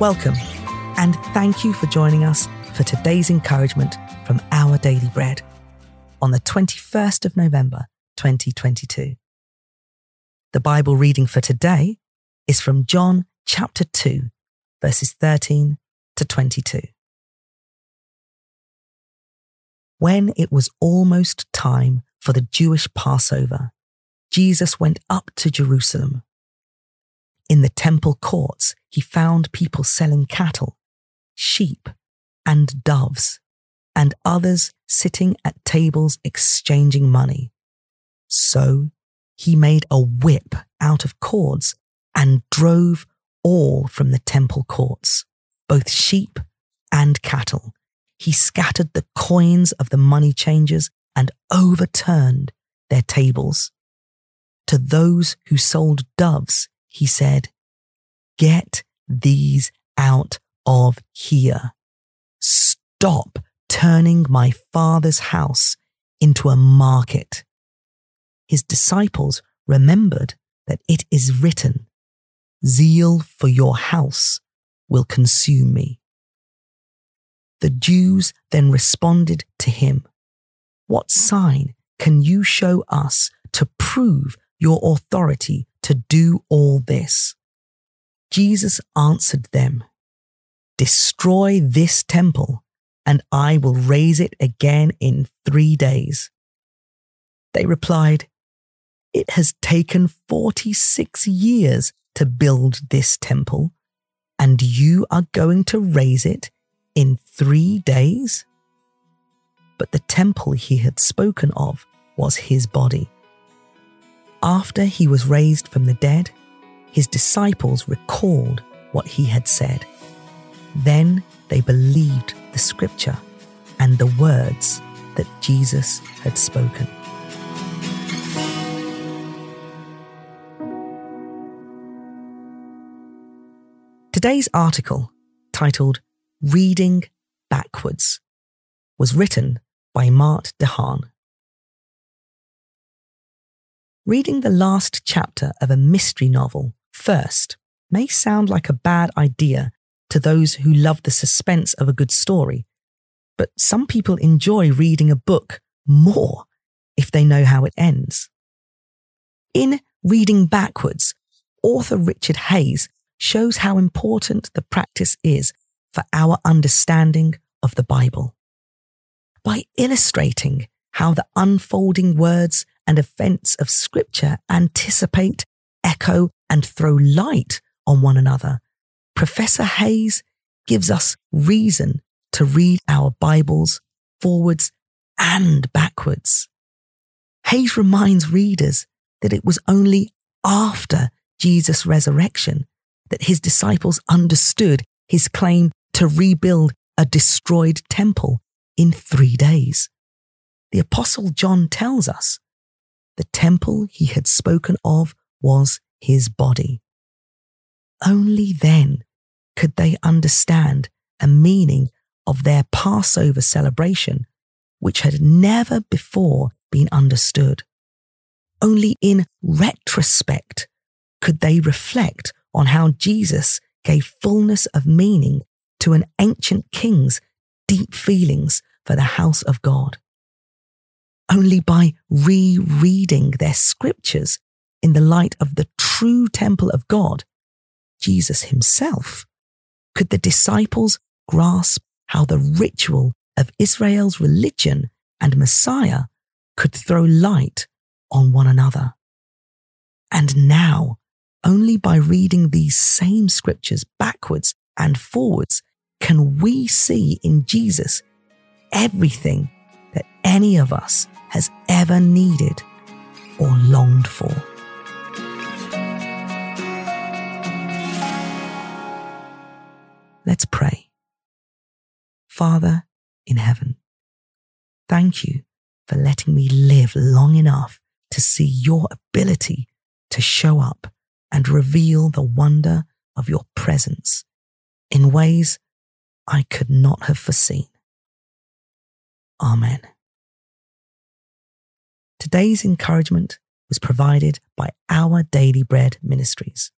Welcome, and thank you for joining us for today's encouragement from Our Daily Bread on the 21st of November, 2022. The Bible reading for today is from John chapter 2, verses 13 to 22. When it was almost time for the Jewish Passover, Jesus went up to Jerusalem. In the temple courts, he found people selling cattle, sheep, and doves, and others sitting at tables exchanging money. So he made a whip out of cords and drove all from the temple courts, both sheep and cattle. He scattered the coins of the money changers and overturned their tables. To those who sold doves, he said, Get these out of here. Stop turning my father's house into a market. His disciples remembered that it is written, Zeal for your house will consume me. The Jews then responded to him, What sign can you show us to prove your authority to do all this? Jesus answered them, Destroy this temple, and I will raise it again in three days. They replied, It has taken 46 years to build this temple, and you are going to raise it in three days? But the temple he had spoken of was his body. After he was raised from the dead, his disciples recalled what he had said. Then they believed the scripture and the words that Jesus had spoken. Today's article, titled Reading Backwards, was written by Mart DeHaan. Reading the last chapter of a mystery novel first may sound like a bad idea to those who love the suspense of a good story, but some people enjoy reading a book more if they know how it ends. In Reading Backwards, author Richard Hays shows how important the practice is for our understanding of the Bible. By illustrating how the unfolding words and events of Scripture anticipate, echo, and throw light on one another, Professor Hays gives us reason to read our Bibles forwards and backwards. Hays reminds readers that it was only after Jesus' resurrection that his disciples understood his claim to rebuild a destroyed temple in three days. The Apostle John tells us the temple he had spoken of was his body. Only then could they understand a meaning of their Passover celebration, which had never before been understood. Only in retrospect could they reflect on how Jesus gave fullness of meaning to an ancient king's deep feelings for the house of God. Only by rereading their scriptures in the light of the true temple of God, Jesus himself, could the disciples grasp how the ritual of Israel's religion and Messiah could throw light on one another. And now, only by reading these same scriptures backwards and forwards can we see in Jesus everything that any of us has ever needed or longed for. Let's pray. Father in heaven, thank you for letting me live long enough to see your ability to show up and reveal the wonder of your presence in ways I could not have foreseen. Amen. Today's encouragement was provided by Our Daily Bread Ministries.